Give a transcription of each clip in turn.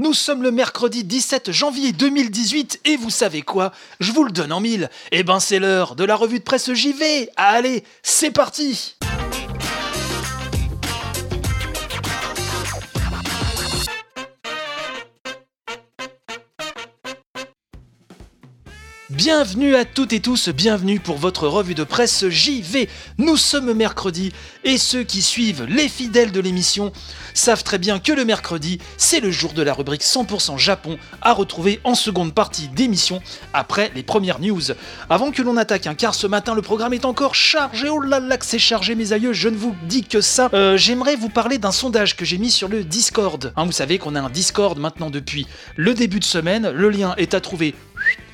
Nous sommes le mercredi 17 janvier 2018 et vous savez quoi? Je vous le donne en mille. Eh ben c'est l'heure de la revue de presse JV. Allez, c'est parti Bienvenue à toutes et tous, bienvenue pour votre revue de presse JV. Nous sommes mercredi et ceux qui suivent les fidèles de l'émission savent très bien que le mercredi, c'est le jour de la rubrique 100% Japon à retrouver en seconde partie d'émission après les premières news. Avant que l'on attaque, hein, car ce matin le programme est encore chargé, oh là là que c'est chargé mes aïeux, je ne vous dis que ça. Euh, j'aimerais vous parler d'un sondage que j'ai mis sur le Discord. Hein, vous savez qu'on a un Discord maintenant depuis le début de semaine, le lien est à trouver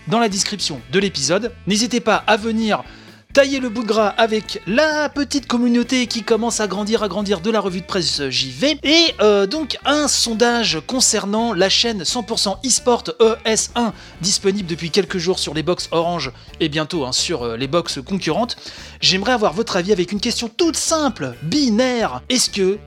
dans la description de l'épisode. N'hésitez pas à venir tailler le bout de gras avec la petite communauté qui commence à grandir, à grandir de la revue de presse JV. Et euh, donc un sondage concernant la chaîne 100% eSport ES1 disponible depuis quelques jours sur les box Orange et bientôt hein, sur euh, les box concurrentes. J'aimerais avoir votre avis avec une question toute simple, binaire. Est-ce que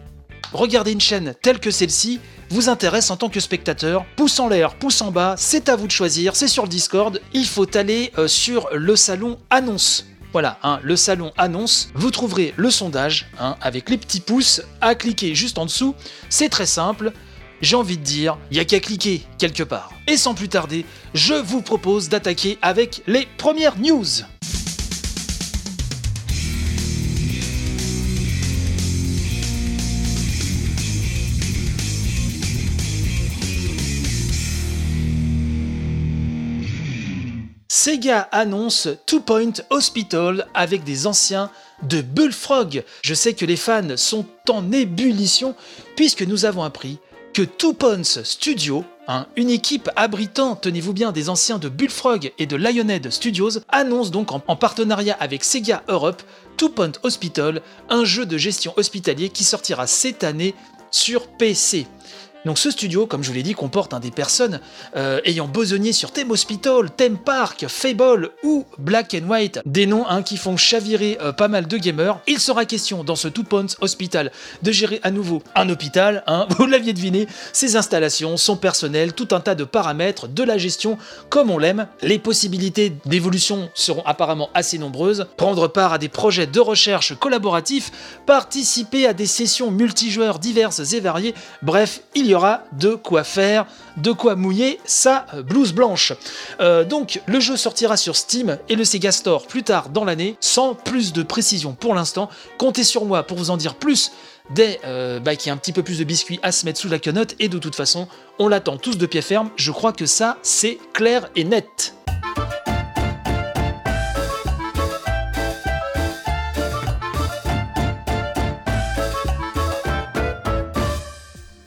regarder une chaîne telle que celle-ci vous intéresse en tant que spectateur. Pouce en l'air, pouce en bas, c'est à vous de choisir, c'est sur le Discord. Il faut aller euh, sur le salon annonce. Voilà, hein, le salon annonce, vous trouverez le sondage hein, avec les petits pouces à cliquer juste en dessous. C'est très simple, j'ai envie de dire, il n'y a qu'à cliquer quelque part. Et sans plus tarder, je vous propose d'attaquer avec les premières news. Sega annonce Two Point Hospital avec des anciens de Bullfrog. Je sais que les fans sont en ébullition puisque nous avons appris que Two Points Studio, une équipe abritant, tenez-vous bien, des anciens de Bullfrog et de Lionhead Studios, annonce donc en, en partenariat avec Sega Europe Two Point Hospital, un jeu de gestion hospitalier qui sortira cette année sur PC. Donc ce studio, comme je vous l'ai dit, comporte des personnes euh, ayant besogné sur Theme Hospital, Theme Park, Fable ou Black and White, des noms hein, qui font chavirer euh, pas mal de gamers. Il sera question dans ce Two Points Hospital de gérer à nouveau un hôpital, hein, vous l'aviez deviné, ses installations, son personnel, tout un tas de paramètres, de la gestion comme on l'aime. Les possibilités d'évolution seront apparemment assez nombreuses. Prendre part à des projets de recherche collaboratifs, participer à des sessions multijoueurs diverses et variées, bref, il y aura de quoi faire, de quoi mouiller sa blouse blanche. Euh, donc le jeu sortira sur Steam et le Sega Store plus tard dans l'année, sans plus de précision pour l'instant. Comptez sur moi pour vous en dire plus dès euh, bah, qu'il y a un petit peu plus de biscuits à se mettre sous la quenotte et de toute façon on l'attend tous de pied ferme, je crois que ça c'est clair et net.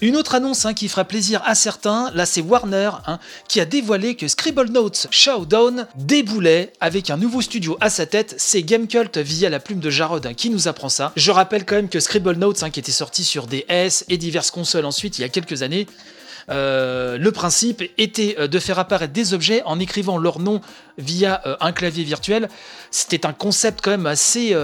Une autre annonce hein, qui fera plaisir à certains, là c'est Warner, hein, qui a dévoilé que Scribble Notes Showdown déboulait avec un nouveau studio à sa tête, c'est Gamecult via la plume de Jarod hein, qui nous apprend ça. Je rappelle quand même que Scribble Notes, qui était sorti sur DS et diverses consoles ensuite il y a quelques années, euh, le principe était euh, de faire apparaître des objets en écrivant leur nom via euh, un clavier virtuel. C'était un concept quand même assez,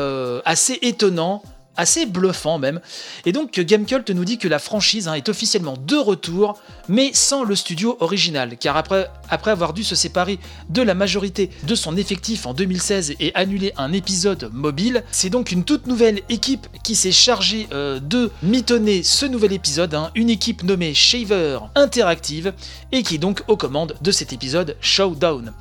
assez étonnant assez bluffant même. Et donc Gamecult nous dit que la franchise hein, est officiellement de retour, mais sans le studio original, car après, avoir dû se séparer de la majorité de son effectif en 2016 et annuler un épisode mobile, c'est donc une toute nouvelle équipe qui s'est chargée euh, de mitonner ce nouvel épisode, hein, une équipe nommée Shaver Interactive, et qui est donc aux commandes de cet épisode Showdown.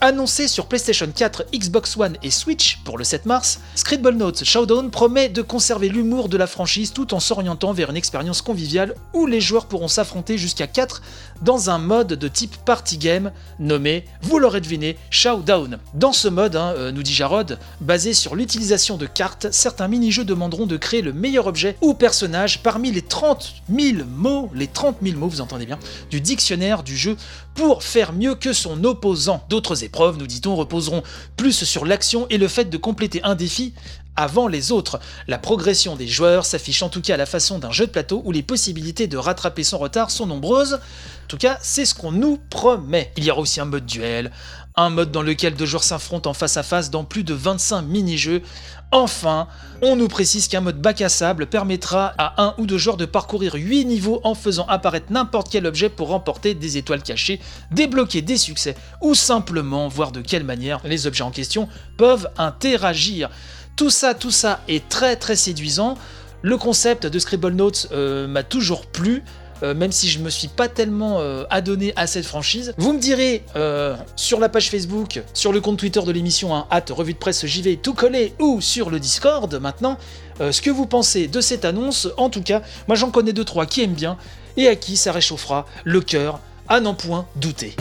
Annoncé sur PlayStation 4, Xbox One et Switch pour le 7 mars, Scribble Notes Showdown promet de conserver l'humour de la franchise tout en s'orientant vers une expérience conviviale où les joueurs pourront s'affronter jusqu'à 4 dans un mode de type party game nommé, vous l'aurez deviné, Showdown. Dans ce mode, hein, euh, nous dit Jarod, basé sur l'utilisation de cartes, certains mini-jeux demanderont de créer le meilleur objet ou personnage parmi les 30 000 mots, les 30 000 mots, vous entendez bien, du dictionnaire du jeu pour faire mieux que son opposant. D'autres épreuves, nous dit-on, reposeront plus sur l'action et le fait de compléter un défi avant les autres. La progression des joueurs s'affiche en tout cas à la façon d'un jeu de plateau où les possibilités de rattraper son retard sont nombreuses. En tout cas, c'est ce qu'on nous promet. Il y aura aussi un mode duel, un mode dans lequel deux joueurs s'affrontent en face à face dans plus de 25 mini-jeux. Enfin, on nous précise qu'un mode bac à sable permettra à un ou deux joueurs de parcourir 8 niveaux en faisant apparaître n'importe quel objet pour remporter des étoiles cachées, débloquer des succès ou simplement voir de quelle manière les objets en question peuvent interagir. Tout ça, tout ça est très très séduisant. Le concept de Scribble Notes euh, m'a toujours plu. Euh, même si je me suis pas tellement euh, adonné à cette franchise. Vous me direz euh, sur la page Facebook, sur le compte Twitter de l'émission, hein, revue de presse vais tout coller, ou sur le Discord maintenant, ce que vous pensez de cette annonce. En tout cas, moi j'en connais deux trois qui aiment bien et à qui ça réchauffera le cœur à n'en point douter.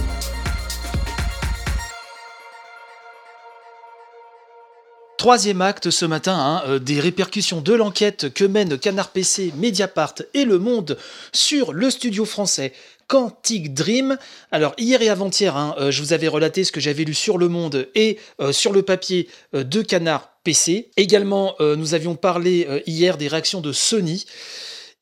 Troisième acte ce matin, hein, euh, des répercussions de l'enquête que mènent Canard PC, Mediapart et Le Monde sur le studio français Quantic Dream. Alors hier et avant-hier, hein, euh, je vous avais relaté ce que j'avais lu sur Le Monde et euh, sur le papier de Canard PC. Également, nous avions parlé hier des réactions de Sony.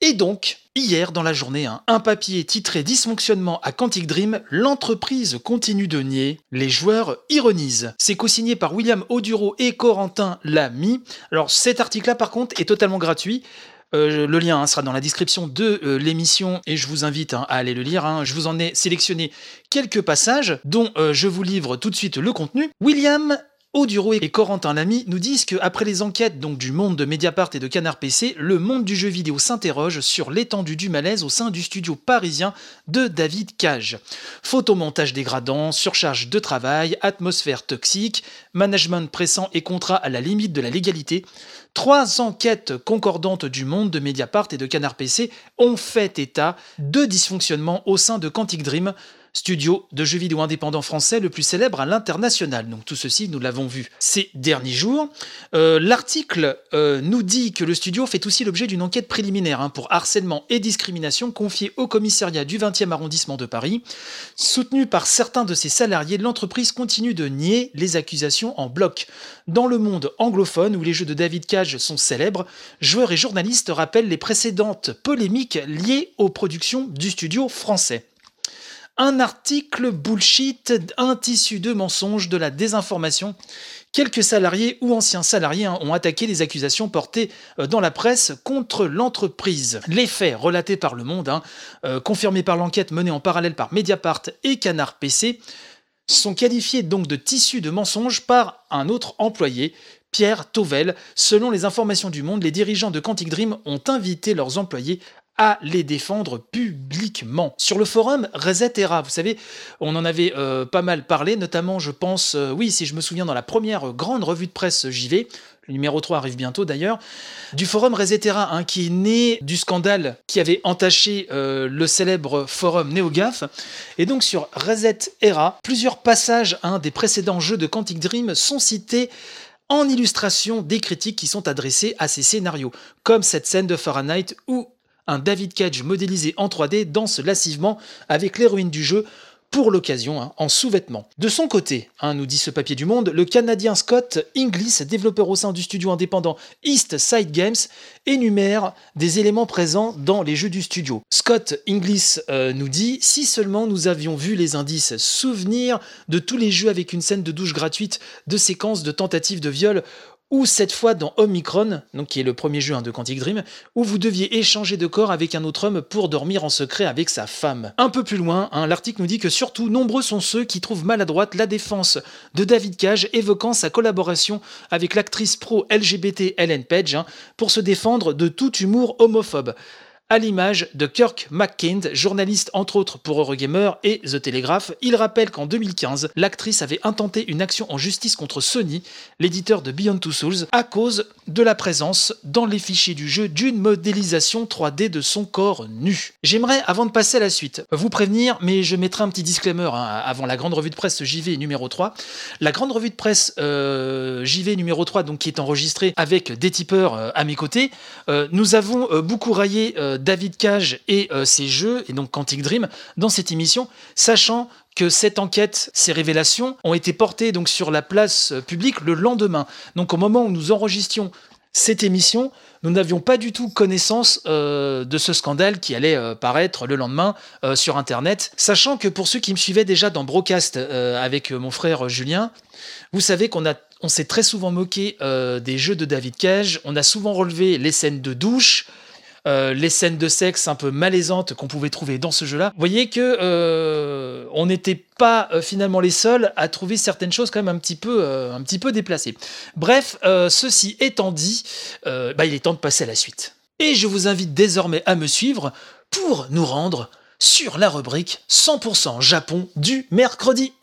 Et donc, hier dans la journée, hein, un papier titré Dysfonctionnement à Quantic Dream, l'entreprise continue de nier, les joueurs ironisent. C'est co-signé par William Oduro et Corentin Lamy. Alors cet article-là par contre est totalement gratuit. Euh, le lien hein, sera dans la description de euh, l'émission et je vous invite hein, à aller le lire. Je vous en ai sélectionné quelques passages dont euh, je vous livre tout de suite le contenu. William Oduro et Corentin Lamy nous disent que après les enquêtes du monde de Mediapart et de Canard PC, le monde du jeu vidéo s'interroge sur l'étendue du malaise au sein du studio parisien de David Cage. Photomontage dégradant, surcharge de travail, atmosphère toxique, management pressant et contrat à la limite de la légalité. Trois enquêtes concordantes du monde de Mediapart et de Canard PC ont fait état de dysfonctionnements au sein de Quantic Dream, studio de jeux vidéo indépendant français le plus célèbre à l'international. Donc tout ceci, nous l'avons vu ces derniers jours. Euh, l'article euh, nous dit que le studio fait aussi l'objet d'une enquête préliminaire hein, pour harcèlement et discrimination confiée au commissariat du 20e arrondissement de Paris. Soutenu par certains de ses salariés, l'entreprise continue de nier les accusations en bloc. Dans le monde anglophone, où les jeux de David Cage sont célèbres, joueurs et journalistes rappellent les précédentes polémiques liées aux productions du studio français un article bullshit, un tissu de mensonges, de la désinformation. Quelques salariés ou anciens salariés hein, ont attaqué les accusations portées euh, dans la presse contre l'entreprise. Les faits relatés par Le Monde, hein, euh, confirmés par l'enquête menée en parallèle par Mediapart et Canard PC, sont qualifiés donc de tissu de mensonges par un autre employé, Pierre Tovel. Selon les informations du Monde, les dirigeants de Quantic Dream ont invité leurs employés à les défendre publiquement. Sur le forum Reset Era, vous savez, on en avait euh, pas mal parlé, notamment, je pense, euh, oui, si je me souviens, dans la première grande revue de presse JV, le numéro 3 arrive bientôt d'ailleurs, du forum Resetera, hein, qui est né du scandale qui avait entaché euh, le célèbre forum NeoGAF. Et donc sur Reset Era, plusieurs passages hein, des précédents jeux de Quantic Dream sont cités en illustration des critiques qui sont adressées à ces scénarios, comme cette scène de Fahrenheit où un David Cage modélisé en 3D danse lassivement avec l'héroïne du jeu pour l'occasion, hein, en sous-vêtements. De son côté, hein, nous dit ce papier du Monde, le Canadien Scott Inglis, développeur au sein du studio indépendant East Side Games, énumère des éléments présents dans les jeux du studio. Scott Inglis euh, nous dit Si seulement nous avions vu les indices, souvenir de tous les jeux avec une scène de douche gratuite, de séquences de tentatives de viol ou cette fois dans Omicron, donc qui est le premier jeu hein, de Quantic Dream, où vous deviez échanger de corps avec un autre homme pour dormir en secret avec sa femme. Un peu plus loin, hein, l'article nous dit que surtout nombreux sont ceux qui trouvent maladroite la défense de David Cage évoquant sa collaboration avec l'actrice pro LGBT Ellen Page hein, pour se défendre de tout humour homophobe à l'image de Kirk McKind, journaliste entre autres pour Eurogamer et The Telegraph. Il rappelle qu'en 2015, l'actrice avait intenté une action en justice contre Sony, l'éditeur de Beyond Two Souls, à cause de la présence dans les fichiers du jeu d'une modélisation 3D de son corps nu. J'aimerais, avant de passer à la suite, vous prévenir, mais je mettrai un petit disclaimer hein, avant la grande revue de presse JV numéro 3. La grande revue de presse euh, JV numéro 3, donc qui est enregistrée avec des tipeurs euh, à mes côtés, euh, nous avons beaucoup raillé David Cage et euh, ses jeux, et donc Quantic Dream, dans cette émission, sachant que cette enquête, ces révélations ont été portées donc sur la place euh, publique le lendemain. Donc au moment où nous enregistrions cette émission, nous n'avions pas du tout connaissance euh, de ce scandale qui allait euh, paraître le lendemain euh, sur Internet, sachant que pour ceux qui me suivaient déjà dans Brocast avec mon frère Julien, vous savez qu'on a on s'est très souvent moqué des jeux de David Cage, on a souvent relevé les scènes de douche, euh, les scènes de sexe un peu malaisantes qu'on pouvait trouver dans ce jeu-là, vous voyez que euh, on n'était pas euh, finalement les seuls à trouver certaines choses quand même un petit peu, un petit peu déplacées. Bref, ceci étant dit, bah, il est temps de passer à la suite. Et je vous invite désormais à me suivre pour nous rendre sur la rubrique 100% Japon du mercredi.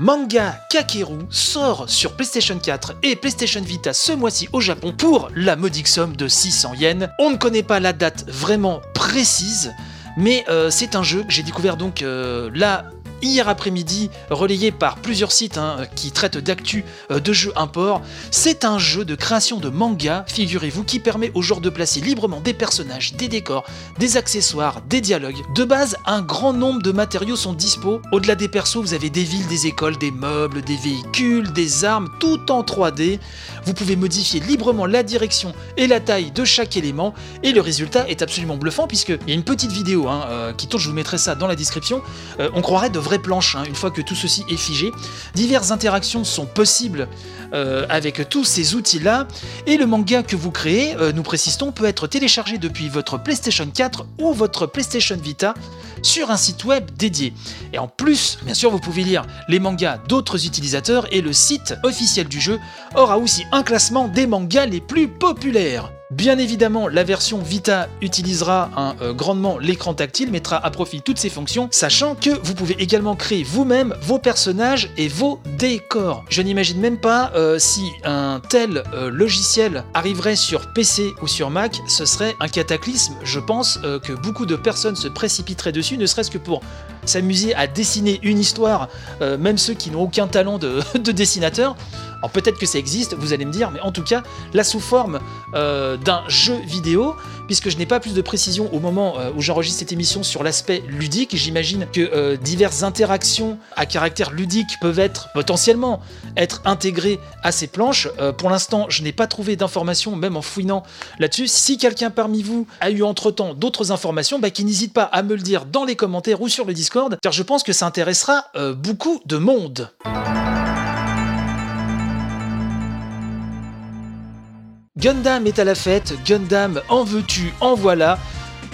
Manga Kakeru sort sur PlayStation 4 et PlayStation Vita ce mois-ci au Japon pour la modique somme de 600 yens. On ne connaît pas la date vraiment précise, mais euh, c'est un jeu que j'ai découvert donc euh, là hier après-midi, relayé par plusieurs sites hein, qui traitent d'actu euh, de jeux import. C'est un jeu de création de manga, figurez-vous, qui permet aux joueurs de placer librement des personnages, des décors, des accessoires, des dialogues. De base, un grand nombre de matériaux sont dispo. Au-delà des persos, vous avez des villes, des écoles, des meubles, des véhicules, des armes, tout en 3D. Vous pouvez modifier librement la direction et la taille de chaque élément, et le résultat est absolument bluffant puisqu'il y a une petite vidéo hein, euh, qui tourne, je vous mettrai ça dans la description. Euh, on croirait de vrais planches, hein, une fois que tout ceci est figé. Diverses interactions sont possibles euh, avec tous ces outils-là, et le manga que vous créez, euh, nous précisons, peut être téléchargé depuis votre PlayStation 4 ou votre PlayStation Vita sur un site web dédié. Et en plus, bien sûr, vous pouvez lire les mangas d'autres utilisateurs et le site officiel du jeu aura aussi un classement des mangas les plus populaires. Bien évidemment, la version Vita utilisera euh, grandement l'écran tactile, mettra à profit toutes ses fonctions, sachant que vous pouvez également créer vous-même vos personnages et vos décors. Je n'imagine même pas euh, si un tel euh, logiciel arriverait sur PC ou sur Mac, ce serait un cataclysme. Je pense que beaucoup de personnes se précipiteraient dessus, ne serait-ce que pour s'amuser à dessiner une histoire, même ceux qui n'ont aucun talent de dessinateur. Alors peut-être que ça existe, vous allez me dire, mais en tout cas, là sous forme euh, d'un jeu vidéo, puisque je n'ai pas plus de précision au moment euh, où j'enregistre cette émission sur l'aspect ludique. J'imagine que euh, diverses interactions à caractère ludique peuvent être potentiellement être intégrées à ces planches. pour l'instant, je n'ai pas trouvé d'informations, même en fouinant là-dessus. Si quelqu'un parmi vous a eu entre-temps d'autres informations, bah, qu'il n'hésite pas à me le dire dans les commentaires ou sur le Discord, car je pense que ça intéressera beaucoup de monde. Gundam est à la fête, Gundam en veux-tu, en voilà.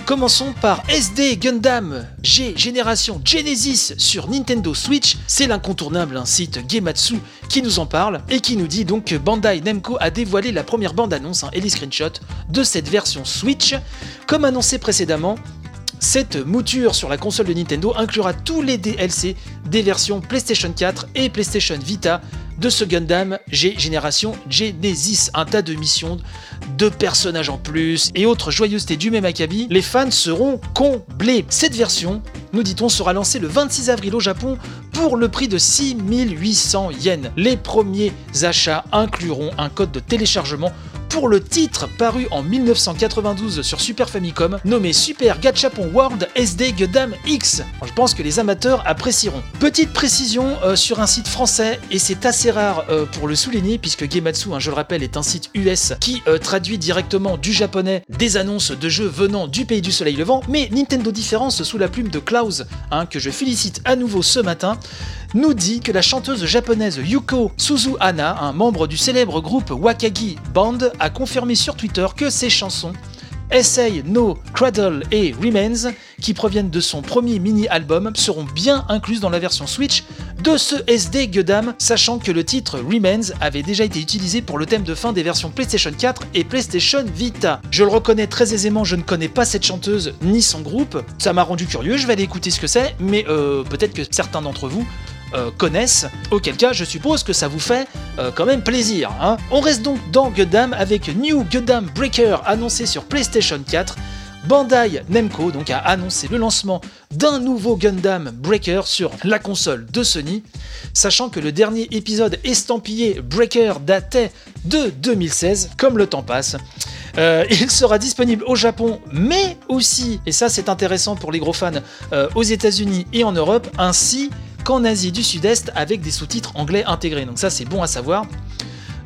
Commençons par SD Gundam G Génération Genesis sur Nintendo Switch. C'est l'incontournable un site Gematsu qui nous en parle et qui nous dit donc que Bandai Namco a dévoilé la première bande-annonce et les screenshots de cette version Switch. Comme annoncé précédemment, cette mouture sur la console de Nintendo inclura tous les DLC des versions PlayStation 4 et PlayStation Vita de ce Gundam G Génération Genesis. Un tas de missions, de personnages en plus et autres joyeusetés du même acabit. Les fans seront comblés. Cette version, nous dit-on, sera lancée le 26 avril au Japon pour le prix de 6800 yens. Les premiers achats incluront un code de téléchargement pour le titre paru en 1992 sur Super Famicom, nommé Super Gachapon World SD Gundam X. Je pense que les amateurs apprécieront. Petite précision euh, sur un site français, et c'est assez rare euh, pour le souligner, puisque Gematsu, hein, je le rappelle, est un site US qui euh, traduit directement du japonais des annonces de jeux venant du pays du soleil levant, mais Nintendo Différence sous la plume de Klaus, hein, que je félicite à nouveau ce matin, nous dit que la chanteuse japonaise Yuko Suzuhana, un membre du célèbre groupe Wakagi Band, a confirmé sur Twitter que ses chansons Essay No, Cradle et Remains, qui proviennent de son premier mini-album, seront bien incluses dans la version Switch de ce SD Gundam, sachant que le titre Remains avait déjà été utilisé pour le thème de fin des versions PlayStation 4 et PlayStation Vita. Je le reconnais très aisément, je ne connais pas cette chanteuse ni son groupe, ça m'a rendu curieux, je vais aller écouter ce que c'est, mais euh, peut-être que certains d'entre vous euh, connaissent, auquel cas je suppose que ça vous fait euh, quand même plaisir. Hein. On reste donc dans Gundam avec New Gundam Breaker annoncé sur PlayStation 4. Bandai Namco donc a annoncé le lancement d'un nouveau Gundam Breaker sur la console de Sony, sachant que le dernier épisode estampillé Breaker datait de 2016, comme le temps passe. Euh, il sera disponible au Japon, mais aussi, et ça c'est intéressant pour les gros fans, aux États-Unis et en Europe, ainsi qu'en Asie du Sud-Est avec des sous-titres anglais intégrés. Donc ça c'est bon à savoir.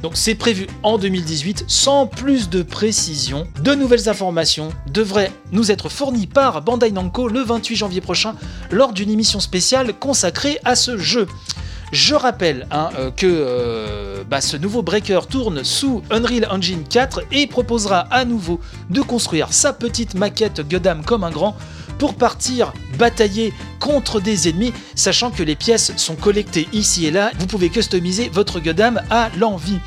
Donc c'est prévu en 2018 sans plus de précision. De nouvelles informations devraient nous être fournies par Bandai Namco le 28 janvier prochain lors d'une émission spéciale consacrée à ce jeu. Je rappelle hein, euh, que euh, bah, ce nouveau Breaker tourne sous Unreal Engine 4 et proposera à nouveau de construire sa petite maquette Gundam comme un grand pour partir batailler contre des ennemis, sachant que les pièces sont collectées ici et là. Vous pouvez customiser votre Gundam à l'envie.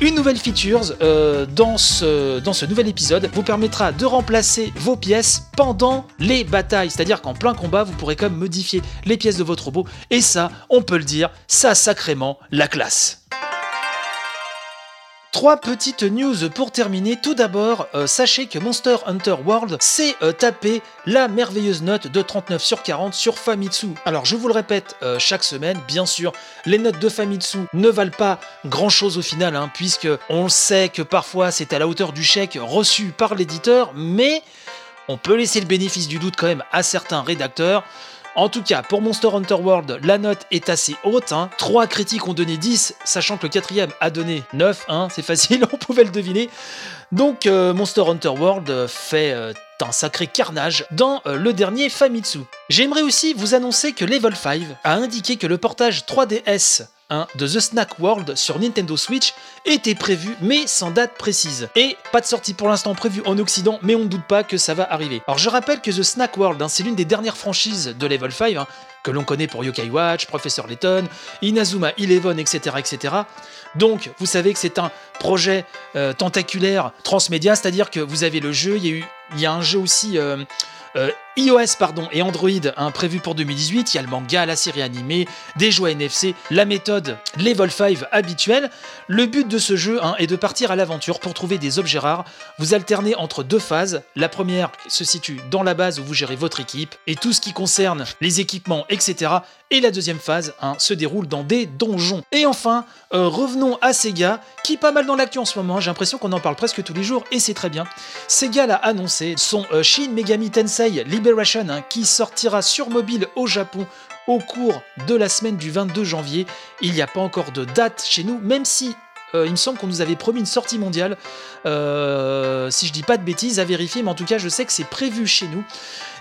Une nouvelle feature euh, dans, ce, nouvel épisode vous permettra de remplacer vos pièces pendant les batailles. C'est-à-dire qu'en plein combat, vous pourrez comme modifier les pièces de votre robot. Et ça, on peut le dire, ça sacrément la classe. Trois petites news pour terminer. Tout d'abord, euh, sachez que Monster Hunter World s'est euh, tapé la merveilleuse note de 39 sur 40 sur Famitsu. Alors je vous le répète euh, chaque semaine, bien sûr, les notes de Famitsu ne valent pas grand chose au final, hein, puisque on sait que parfois c'est à la hauteur du chèque reçu par l'éditeur, mais on peut laisser le bénéfice du doute quand même à certains rédacteurs. En tout cas, pour Monster Hunter World, la note est assez haute. Hein. Trois critiques ont donné 10, sachant que le quatrième a donné 9. Hein. C'est facile, on pouvait le deviner. Donc euh, Monster Hunter World fait euh, un sacré carnage dans euh, le dernier Famitsu. J'aimerais aussi vous annoncer que Level 5 a indiqué que le portage 3DS de The Snack World sur Nintendo Switch était prévu mais sans date précise. Et pas de sortie pour l'instant prévue en Occident mais on ne doute pas que ça va arriver. Alors je rappelle que The Snack World hein, c'est l'une des dernières franchises de Level 5 hein, que l'on connaît pour Yokai Watch, Professor Layton, Inazuma Eleven, etc. etc. Donc vous savez que c'est un projet euh, tentaculaire transmédia, c'est-à-dire que vous avez le jeu, il y a, un jeu aussi... Euh, euh, iOS pardon, et Android hein, prévu pour 2018, il y a le manga, la série animée, des joies NFC, la méthode Level 5 habituelle. Le but de ce jeu hein, est de partir à l'aventure pour trouver des objets rares. Vous alternez entre deux phases. La première se situe dans la base où vous gérez votre équipe et tout ce qui concerne les équipements, etc. Et la deuxième phase hein, se déroule dans des donjons. Et enfin, euh, revenons à Sega, qui est pas mal dans l'actu en ce moment. J'ai l'impression qu'on en parle presque tous les jours et c'est très bien. Sega l'a annoncé son euh, Shin Megami Tensei Liberation hein, qui sortira sur mobile au Japon au cours de la semaine du 22 janvier. Il n'y a pas encore de date chez nous, même si euh, il me semble qu'on nous avait promis une sortie mondiale. Euh, si je dis pas de bêtises, à vérifier, mais en tout cas, je sais que c'est prévu chez nous.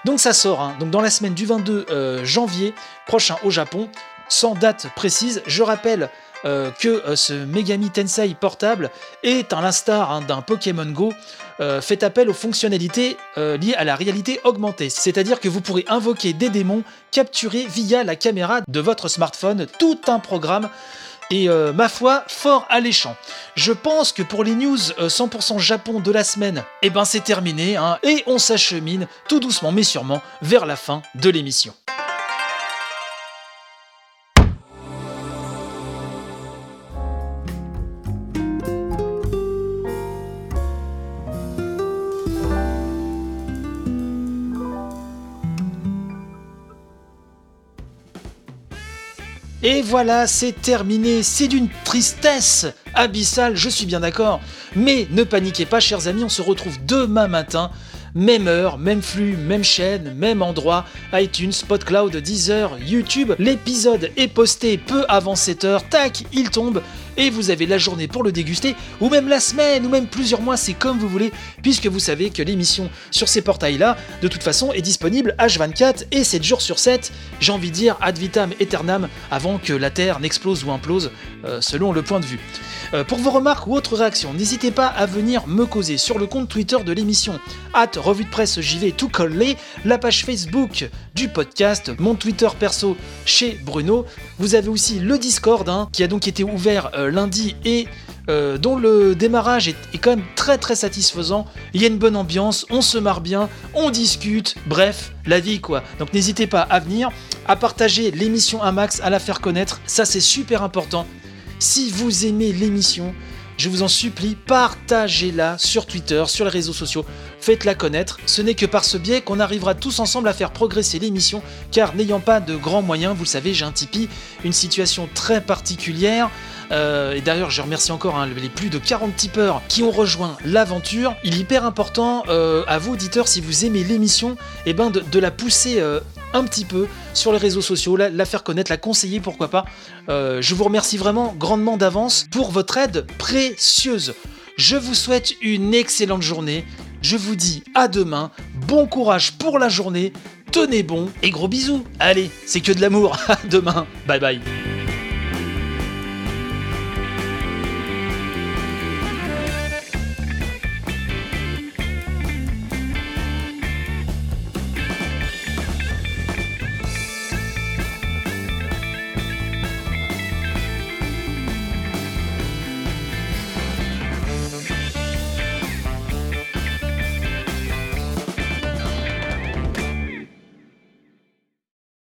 Donc ça sort, hein. donc dans la semaine du 22 euh, janvier prochain au Japon, sans date précise. Je rappelle euh, que euh, ce Megami Tensei portable est, à l'instar hein, d'un Pokémon Go, euh, fait appel aux fonctionnalités liées à la réalité augmentée. C'est-à-dire que vous pourrez invoquer des démons capturés via la caméra de votre smartphone, tout un programme et ma foi, fort alléchant. Je pense que pour les news 100% Japon de la semaine, eh ben c'est terminé, hein, et on s'achemine tout doucement mais sûrement vers la fin de l'émission. Et voilà, c'est terminé. C'est d'une tristesse abyssale, je suis bien d'accord. Mais ne paniquez pas, chers amis, on se retrouve demain matin. Même heure, même flux, même chaîne, même endroit, iTunes, Spotcloud, Deezer, YouTube. L'épisode est posté peu avant 7h, tac, il tombe et vous avez la journée pour le déguster, ou même la semaine, ou même plusieurs mois, c'est comme vous voulez, puisque vous savez que l'émission sur ces portails-là, de toute façon, est disponible H24 et 7 jours sur 7, j'ai envie de dire ad vitam aeternam, avant que la Terre n'explose ou implose, euh, selon le point de vue. Euh, pour vos remarques ou autres réactions, n'hésitez pas à venir me causer sur le compte Twitter de l'émission, at revue de presse JV tout collé, la page Facebook du podcast, mon Twitter perso chez Bruno. Vous avez aussi le Discord hein, qui a donc été ouvert euh, lundi et euh, dont le démarrage est, est, quand même très très satisfaisant. Il y a une bonne ambiance, on se marre bien, on discute, bref, la vie quoi. Donc n'hésitez pas à venir, à partager l'émission un max, à la faire connaître, ça c'est super important. Si vous aimez l'émission, je vous en supplie, partagez-la sur Twitter, sur les réseaux sociaux, faites-la connaître. Ce n'est que par ce biais qu'on arrivera tous ensemble à faire progresser l'émission, car n'ayant pas de grands moyens, vous le savez, j'ai un Tipeee, une situation très particulière. Euh, et d'ailleurs, je remercie encore hein, les plus de 40 tipeurs qui ont rejoint l'aventure. Il est hyper important euh, à vous, auditeurs, si vous aimez l'émission, eh ben de, la pousser. Euh, un petit peu sur les réseaux sociaux, la, faire connaître, la conseiller, pourquoi pas. Euh, je vous remercie vraiment grandement d'avance pour votre aide précieuse. Je vous souhaite une excellente journée. Je vous dis à demain. Bon courage pour la journée. Tenez bon et gros bisous. Allez, c'est que de l'amour. À demain. Bye bye.